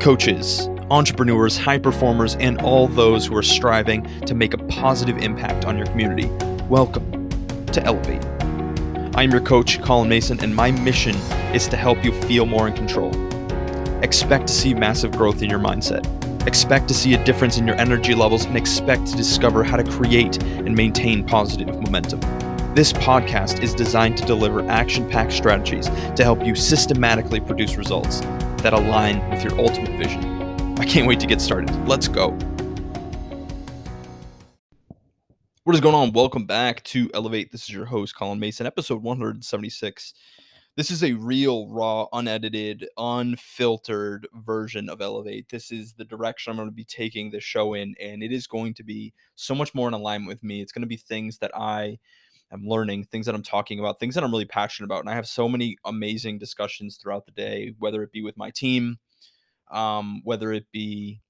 coaches, entrepreneurs, high performers, and all those who are striving to make a positive impact on your community. Welcome to Elevate. I'm your coach, Colin Mason, and my mission is to help you feel more in control. Expect to see massive growth in your mindset. Expect to see a difference in your energy levels and expect to discover how to create and maintain positive momentum. This podcast is designed to deliver action packed strategies to help you systematically produce results that align with your ultimate vision. I can't wait to get started. Let's go. What is going on? Welcome back to Elevate. This is your host, Colin Mason, episode 176. This is a real, raw, unedited, unfiltered version of Elevate. This is the direction I'm going to be taking the show in, and it is going to be so much more in alignment with me. It's going to be things that I am learning, things that I'm talking about, things that I'm really passionate about. And I have so many amazing discussions throughout the day, whether it be with my team, um, whether it be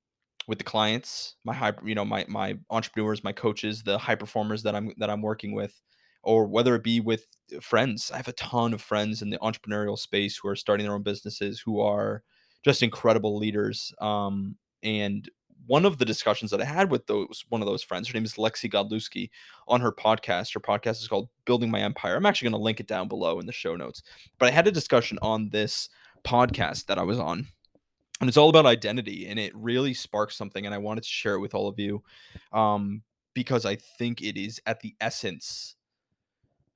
with the clients, my high, you know, my my entrepreneurs, my coaches, the high performers that I'm that I'm working with, or whether it be with friends. I have a ton of friends in the entrepreneurial space who are starting their own businesses, who are just incredible leaders. Um, and one of the discussions that I had with those one of those friends, her name is Lexi Godlewski, on her podcast. Her podcast is called Building My Empire. I'm actually going to link it down below in the show notes. But I had a discussion on this podcast that I was on. And it's all about identity, and it really sparked something, and I wanted to share it with all of you, um, because I think it is at the essence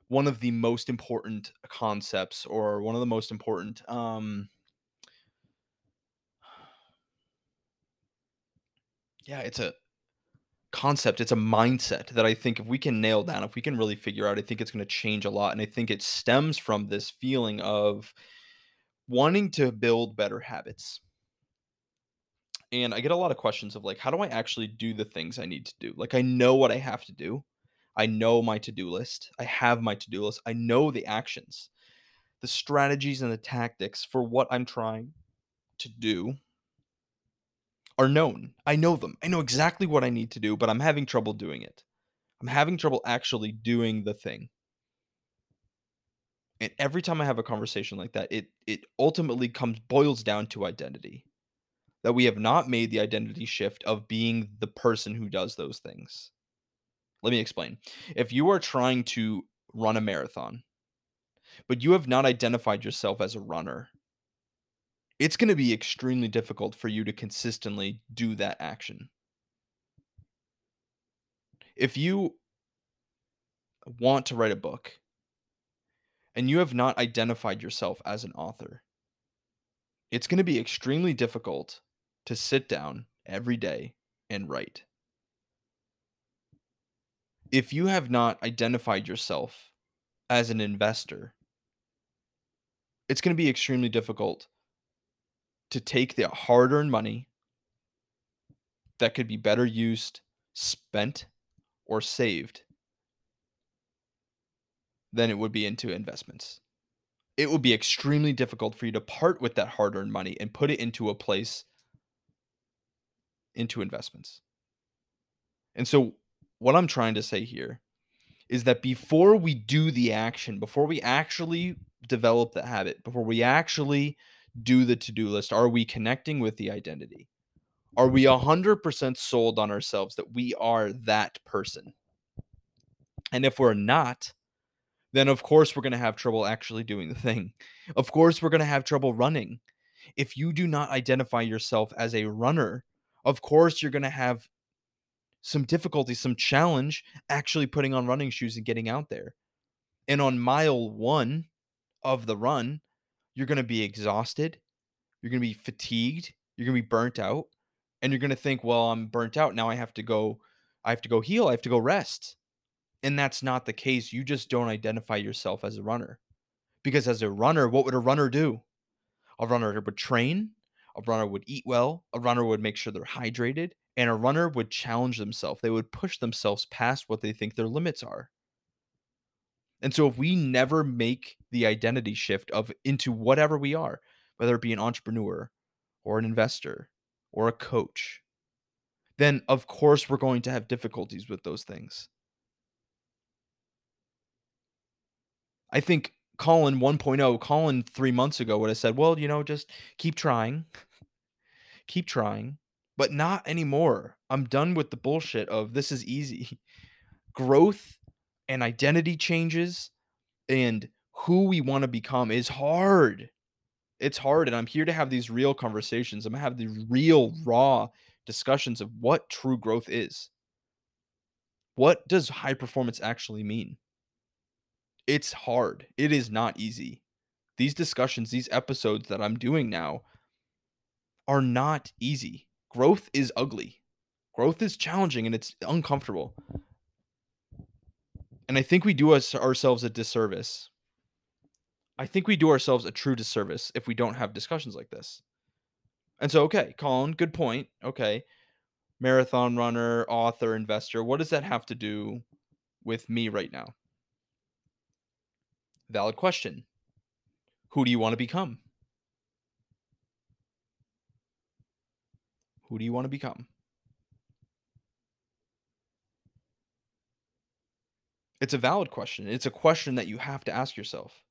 one of the most important concepts, or one of the most important um, yeah, it's a concept, it's a mindset that I think if we can nail down, if we can really figure out, I think it's going to change a lot. And I think it stems from this feeling of wanting to build better habits. And I get a lot of questions of like, how do I actually do the things I need to do? Like, I know what I have to do. I know my to do list. I have my to do list. I know the actions, the strategies, and the tactics for what I'm trying to do are known. I know them. I know exactly what I need to do, but I'm having trouble doing it. I'm having trouble actually doing the thing. And every time I have a conversation like that, it it ultimately comes boils down to identity. That we have not made the identity shift of being the person who does those things. Let me explain. If you are trying to run a marathon, but you have not identified yourself as a runner, it's going to be extremely difficult for you to consistently do that action. If you want to write a book and you have not identified yourself as an author, it's going to be extremely difficult to sit down every day and write. If you have not identified yourself as an investor, it's going to be extremely difficult to take the hard earned money that could be better used, spent, or saved than it would be into investments. It would be extremely difficult for you to part with that hard earned money and put it into a place into investments. And so, what I'm trying to say here is that before we do the action, before we actually develop the habit, before we actually do the to do list? Are we connecting with the identity? Are we 100% sold on ourselves that we are that person? And if we're not, then of course we're going to have trouble actually doing the thing. Of course, we're going to have trouble running. If you do not identify yourself as a runner, of course you're going to have some difficulty, some challenge actually putting on running shoes and getting out there. And on mile one of the run, you're going to be exhausted, you're going to be fatigued, you're going to be burnt out, and you're going to think, "Well, I'm burnt out. Now I have to go I have to go heal. I have to go rest." And that's not the case. You just don't identify yourself as a runner. Because as a runner, what would a runner do? A runner would train, a runner would eat well, a runner would make sure they're hydrated, and a runner would challenge themselves. They would push themselves past what they think their limits are. And so if we never make the identity shift of into whatever we are, whether it be an entrepreneur or an investor or a coach, then of course we're going to have difficulties with those things. I think Colin 1.0, Colin 3 months ago would have said, "Well, you know, just keep trying. keep trying, but not anymore. I'm done with the bullshit of this is easy. Growth and identity changes and who we want to become is hard. It's hard. And I'm here to have these real conversations. I'm going to have the real, raw discussions of what true growth is. What does high performance actually mean? It's hard. It is not easy. These discussions, these episodes that I'm doing now are not easy. Growth is ugly. Growth is challenging and it's uncomfortable. And I think we do us ourselves a disservice. I think we do ourselves a true disservice if we don't have discussions like this. And so, okay, Colin, good point. Okay. Marathon runner, author, investor. What does that have to do with me right now? Valid question. Who do you want to become? Who do you want to become? It's a valid question. It's a question that you have to ask yourself.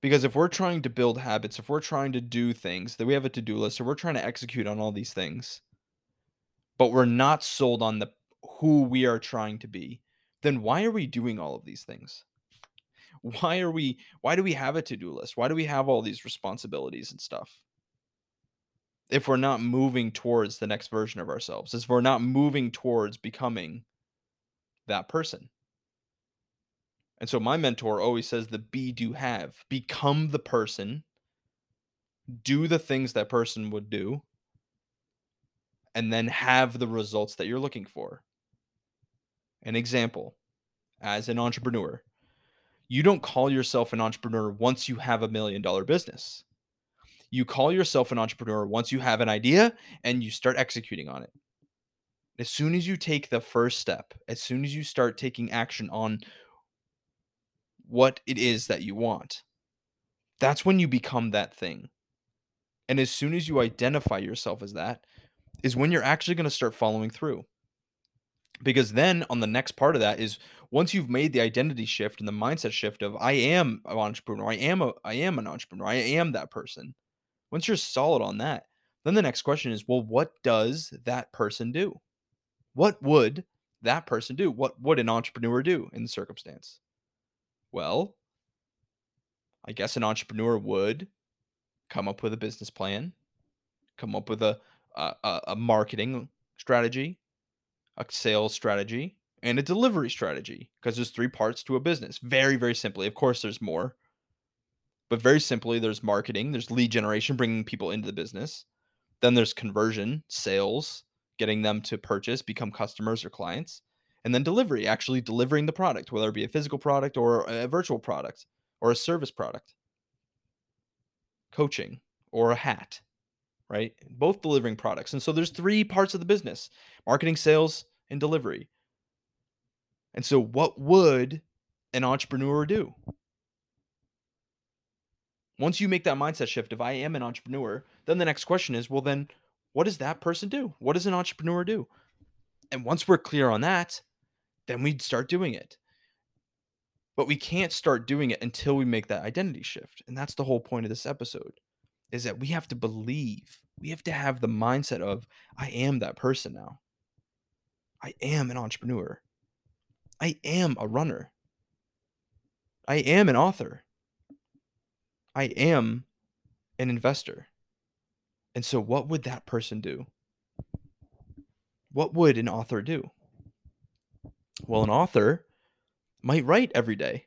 Because if we're trying to build habits, if we're trying to do things, that we have a to-do list, or we're trying to execute on all these things, but we're not sold on the who we are trying to be, then why are we doing all of these things? Why are we why do we have a to-do list? Why do we have all these responsibilities and stuff? If we're not moving towards the next version of ourselves, if we're not moving towards becoming that person. And so my mentor always says the be do have. Become the person. Do the things that person would do. And then have the results that you're looking for. An example as an entrepreneur, you don't call yourself an entrepreneur once you have a million dollar business. You call yourself an entrepreneur once you have an idea and you start executing on it. As soon as you take the first step, as soon as you start taking action on what it is that you want, that's when you become that thing. And as soon as you identify yourself as that, is when you're actually going to start following through. Because then on the next part of that is once you've made the identity shift and the mindset shift of I am an entrepreneur, I am a I am an entrepreneur, I am that person. Once you're solid on that, then the next question is, well, what does that person do? What would that person do? What would an entrepreneur do in the circumstance? Well, I guess an entrepreneur would come up with a business plan, come up with a a, a marketing strategy, a sales strategy, and a delivery strategy because there's three parts to a business. Very very simply. Of course there's more. But very simply there's marketing, there's lead generation bringing people into the business. Then there's conversion, sales, getting them to purchase, become customers or clients and then delivery, actually delivering the product, whether it be a physical product or a virtual product or a service product, coaching or a hat, right? Both delivering products. And so there's three parts of the business marketing, sales, and delivery. And so, what would an entrepreneur do? Once you make that mindset shift, if I am an entrepreneur, then the next question is well, then what does that person do? What does an entrepreneur do? And once we're clear on that, then we'd start doing it. But we can't start doing it until we make that identity shift. And that's the whole point of this episode is that we have to believe. We have to have the mindset of I am that person now. I am an entrepreneur. I am a runner. I am an author. I am an investor. And so, what would that person do? What would an author do? Well, an author might write every day.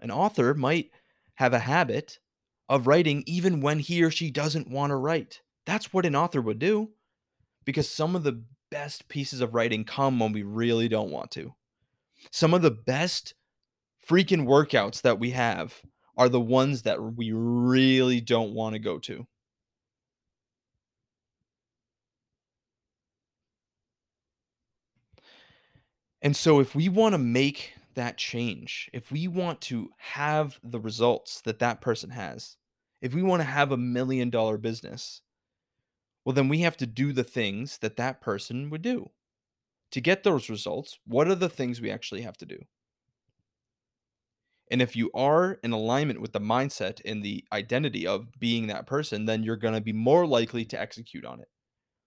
An author might have a habit of writing even when he or she doesn't want to write. That's what an author would do because some of the best pieces of writing come when we really don't want to. Some of the best freaking workouts that we have are the ones that we really don't want to go to. And so, if we want to make that change, if we want to have the results that that person has, if we want to have a million dollar business, well, then we have to do the things that that person would do. To get those results, what are the things we actually have to do? And if you are in alignment with the mindset and the identity of being that person, then you're going to be more likely to execute on it.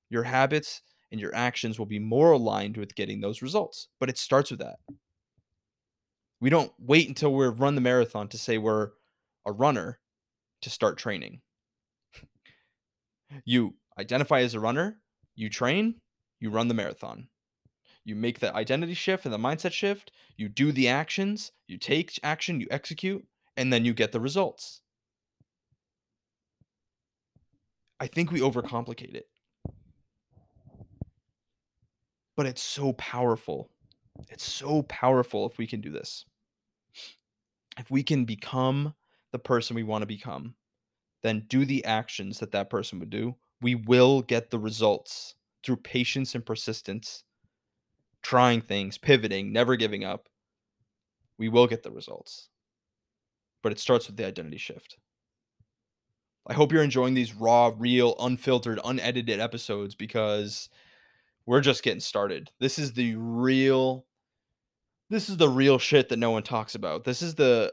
Your habits and your actions will be more aligned with getting those results. But it starts with that. We don't wait until we've run the marathon to say we're a runner to start training. you identify as a runner, you train, you run the marathon. You make the identity shift and the mindset shift, you do the actions, you take action, you execute, and then you get the results. I think we overcomplicate it. But it's so powerful. It's so powerful if we can do this. If we can become the person we want to become, then do the actions that that person would do. We will get the results through patience and persistence, trying things, pivoting, never giving up. We will get the results. But it starts with the identity shift. I hope you're enjoying these raw, real, unfiltered, unedited episodes because we're just getting started. This is the real this is the real shit that no one talks about. This is the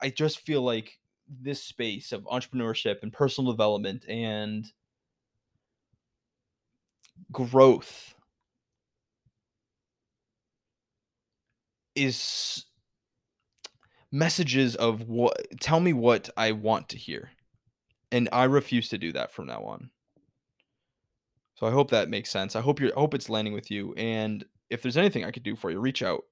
I just feel like this space of entrepreneurship and personal development and growth is messages of what tell me what I want to hear. And I refuse to do that from now on. So I hope that makes sense. I hope you're I hope it's landing with you. And if there's anything I could do for you, reach out.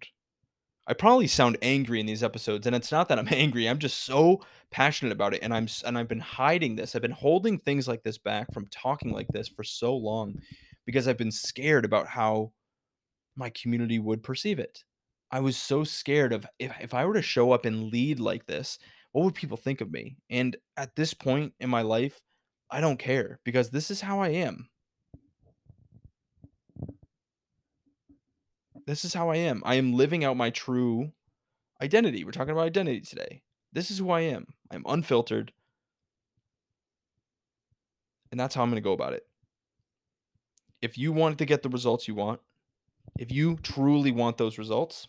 I probably sound angry in these episodes, and it's not that I'm angry. I'm just so passionate about it, and I'm and I've been hiding this. I've been holding things like this back from talking like this for so long because I've been scared about how my community would perceive it. I was so scared of if, if I were to show up and lead like this, what would people think of me? And at this point in my life, I don't care because this is how I am. This is how I am. I am living out my true identity. We're talking about identity today. This is who I am. I'm unfiltered. And that's how I'm going to go about it. If you want to get the results you want, if you truly want those results,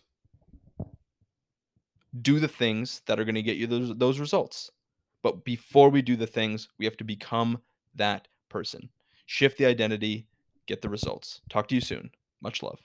do the things that are going to get you those, those results. But before we do the things, we have to become that person. Shift the identity, get the results. Talk to you soon. Much love.